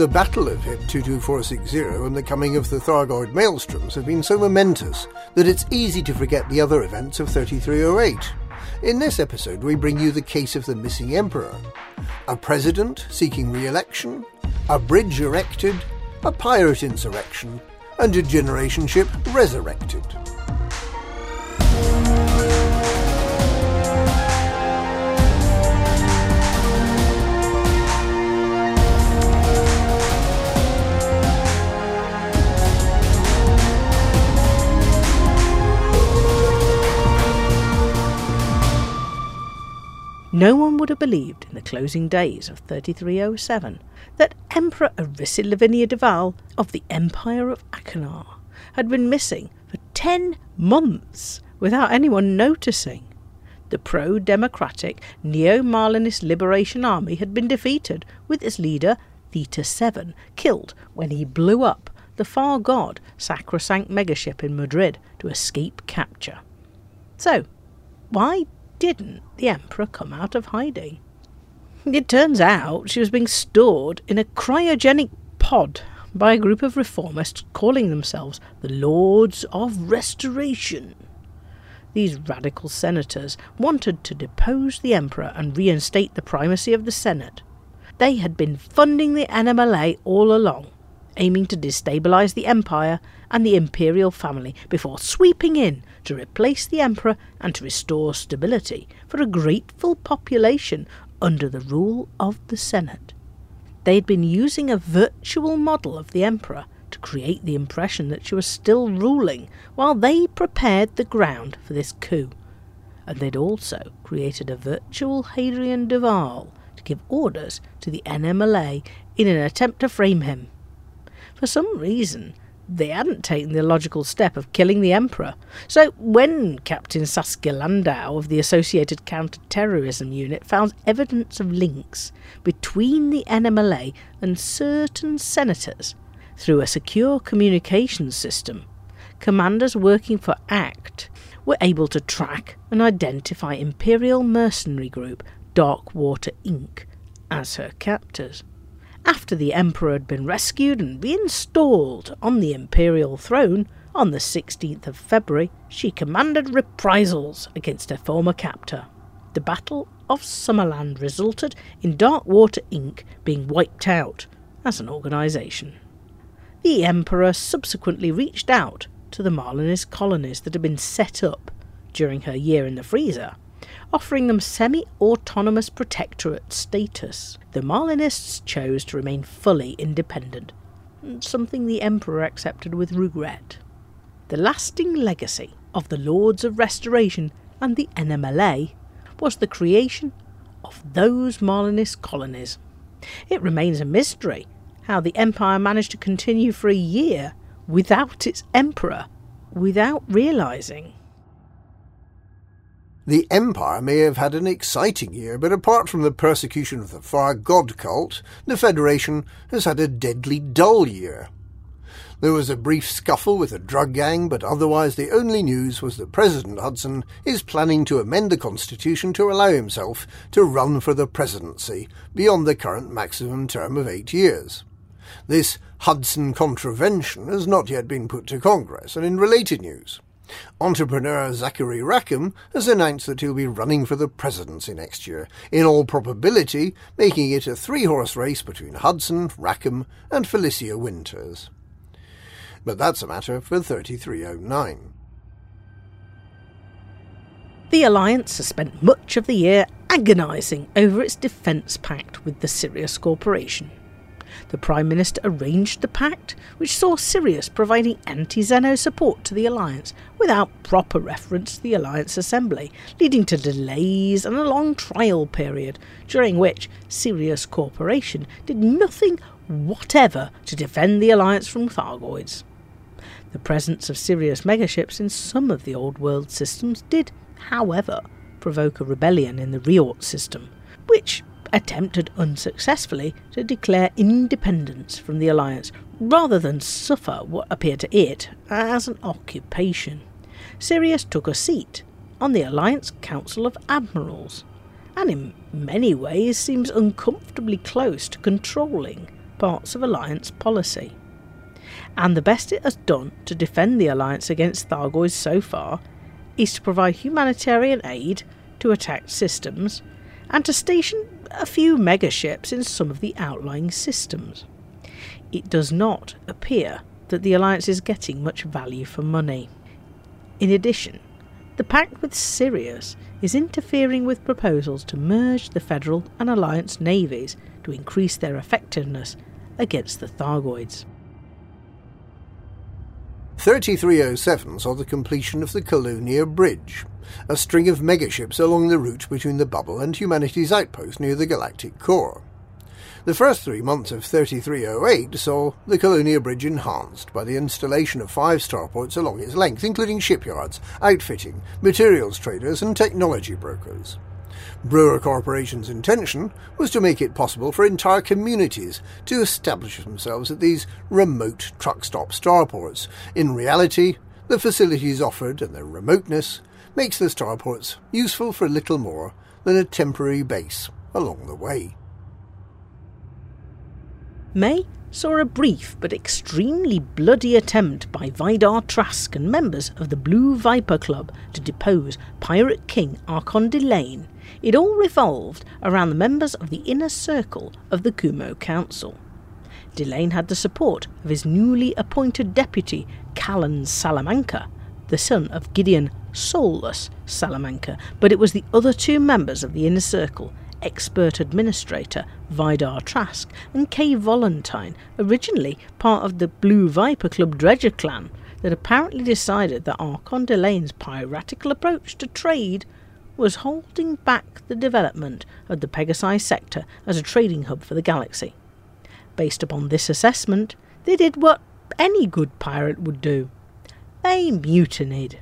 The Battle of HIP 22460 and the coming of the Thargoid maelstroms have been so momentous that it's easy to forget the other events of 3308. In this episode, we bring you the case of the missing emperor, a president seeking re election, a bridge erected, a pirate insurrection, and a generation ship resurrected. No one would have believed in the closing days of 3307 that Emperor Arissa Lavigny-Duval of the Empire of Achenar had been missing for 10 months without anyone noticing. The pro democratic Neo Marlinist Liberation Army had been defeated, with its leader, Theta 7, killed when he blew up the far god sacrosanct megaship in Madrid to escape capture. So, why didn't the Emperor come out of hiding? It turns out she was being stored in a cryogenic pod by a group of reformists calling themselves the Lords of Restoration. These radical senators wanted to depose the Emperor and reinstate the primacy of the Senate. They had been funding the NMLA all along, aiming to destabilise the Empire and the imperial family before sweeping in to replace the emperor and to restore stability for a grateful population under the rule of the Senate. They had been using a virtual model of the emperor to create the impression that she was still ruling while they prepared the ground for this coup. And they'd also created a virtual Hadrian Duval to give orders to the NMLA in an attempt to frame him. For some reason, they hadn't taken the logical step of killing the Emperor. So when Captain Saskia Landau of the Associated Counter-Terrorism Unit found evidence of links between the NMLA and certain senators through a secure communications system, commanders working for ACT were able to track and identify Imperial mercenary group Darkwater Inc. as her captors. After the Emperor had been rescued and reinstalled on the imperial throne on the 16th of February, she commanded reprisals against her former captor. The Battle of Summerland resulted in Darkwater Inc. being wiped out as an organisation. The Emperor subsequently reached out to the Marlinist colonies that had been set up during her year in the freezer offering them semi autonomous protectorate status. The Marlinists chose to remain fully independent, something the Emperor accepted with regret. The lasting legacy of the Lords of Restoration and the NMLA was the creation of those Marlinist colonies. It remains a mystery how the Empire managed to continue for a year without its Emperor, without realizing the Empire may have had an exciting year, but apart from the persecution of the Far God cult, the Federation has had a deadly dull year. There was a brief scuffle with a drug gang, but otherwise the only news was that President Hudson is planning to amend the Constitution to allow himself to run for the presidency beyond the current maximum term of eight years. This Hudson contravention has not yet been put to Congress, and in related news, Entrepreneur Zachary Rackham has announced that he'll be running for the presidency next year, in all probability making it a three horse race between Hudson, Rackham, and Felicia Winters. But that's a matter for 3309. The Alliance has spent much of the year agonising over its defence pact with the Sirius Corporation. The Prime Minister arranged the pact, which saw Sirius providing anti xeno support to the Alliance without proper reference to the Alliance Assembly, leading to delays and a long trial period, during which Sirius Corporation did nothing whatever to defend the Alliance from Thargoids. The presence of Sirius megaships in some of the old world systems did, however, provoke a rebellion in the Riort system, which attempted unsuccessfully to declare independence from the alliance rather than suffer what appeared to it as an occupation. Sirius took a seat on the Alliance Council of Admirals, and in many ways seems uncomfortably close to controlling parts of Alliance policy. And the best it has done to defend the Alliance against Thargoids so far is to provide humanitarian aid to attacked systems and to station a few megaships in some of the outlying systems. It does not appear that the Alliance is getting much value for money. In addition, the pact with Sirius is interfering with proposals to merge the Federal and Alliance navies to increase their effectiveness against the Thargoids. 3307 saw the completion of the Colonia Bridge, a string of megaships along the route between the Bubble and Humanity's outpost near the galactic core. The first three months of 3308 saw the Colonia Bridge enhanced by the installation of five starports along its length, including shipyards, outfitting, materials traders, and technology brokers. Brewer Corporation's intention was to make it possible for entire communities to establish themselves at these remote truck stop starports. In reality, the facilities offered and their remoteness makes the starports useful for little more than a temporary base along the way. May saw a brief but extremely bloody attempt by Vidar Trask and members of the Blue Viper Club to depose Pirate King Archon Delane. It all revolved around the members of the inner circle of the Kumo Council. Delane had the support of his newly appointed deputy, Callan Salamanca, the son of Gideon Soulless Salamanca, but it was the other two members of the inner circle expert administrator Vidar Trask and Kay Valentine, originally part of the Blue Viper Club Dredger clan, that apparently decided that Archon Delane's piratical approach to trade was holding back the development of the Pegasi sector as a trading hub for the galaxy. Based upon this assessment, they did what any good pirate would do they mutinied.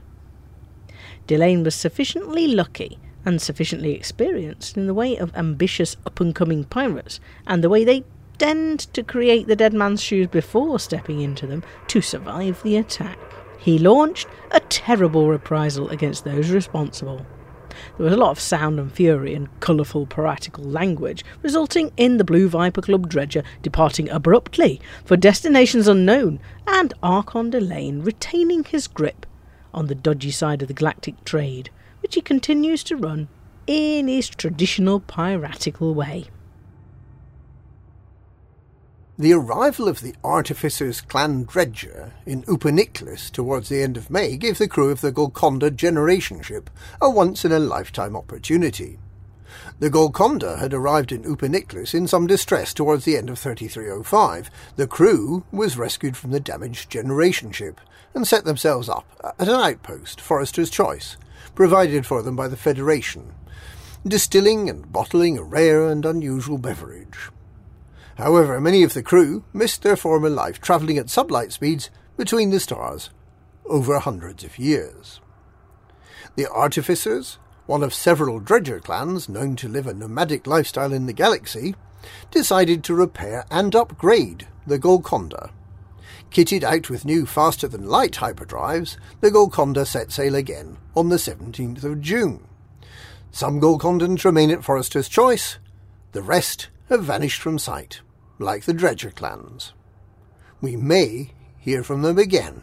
Delane was sufficiently lucky and sufficiently experienced in the way of ambitious up and coming pirates and the way they tend to create the dead man's shoes before stepping into them to survive the attack. He launched a terrible reprisal against those responsible. There was a lot of sound and fury and colourful piratical language, resulting in the Blue Viper Club dredger departing abruptly for destinations unknown, and Archon Delane retaining his grip on the dodgy side of the galactic trade which he continues to run in his traditional piratical way. The arrival of the Artificer's clan dredger in Upaniklis towards the end of May gave the crew of the Golconda generation ship a once-in-a-lifetime opportunity. The Golconda had arrived in Upaniklis in some distress towards the end of 3305. The crew was rescued from the damaged generation ship and set themselves up at an outpost, Forester's Choice, provided for them by the Federation, distilling and bottling a rare and unusual beverage. However, many of the crew missed their former life travelling at sublight speeds between the stars over hundreds of years. The Artificers, one of several dredger clans known to live a nomadic lifestyle in the galaxy, decided to repair and upgrade the Golconda Kitted out with new faster-than-light hyperdrives, the Golconda set sail again on the 17th of June. Some Golcondans remain at Forester's Choice, the rest have vanished from sight, like the Dredger clans. We may hear from them again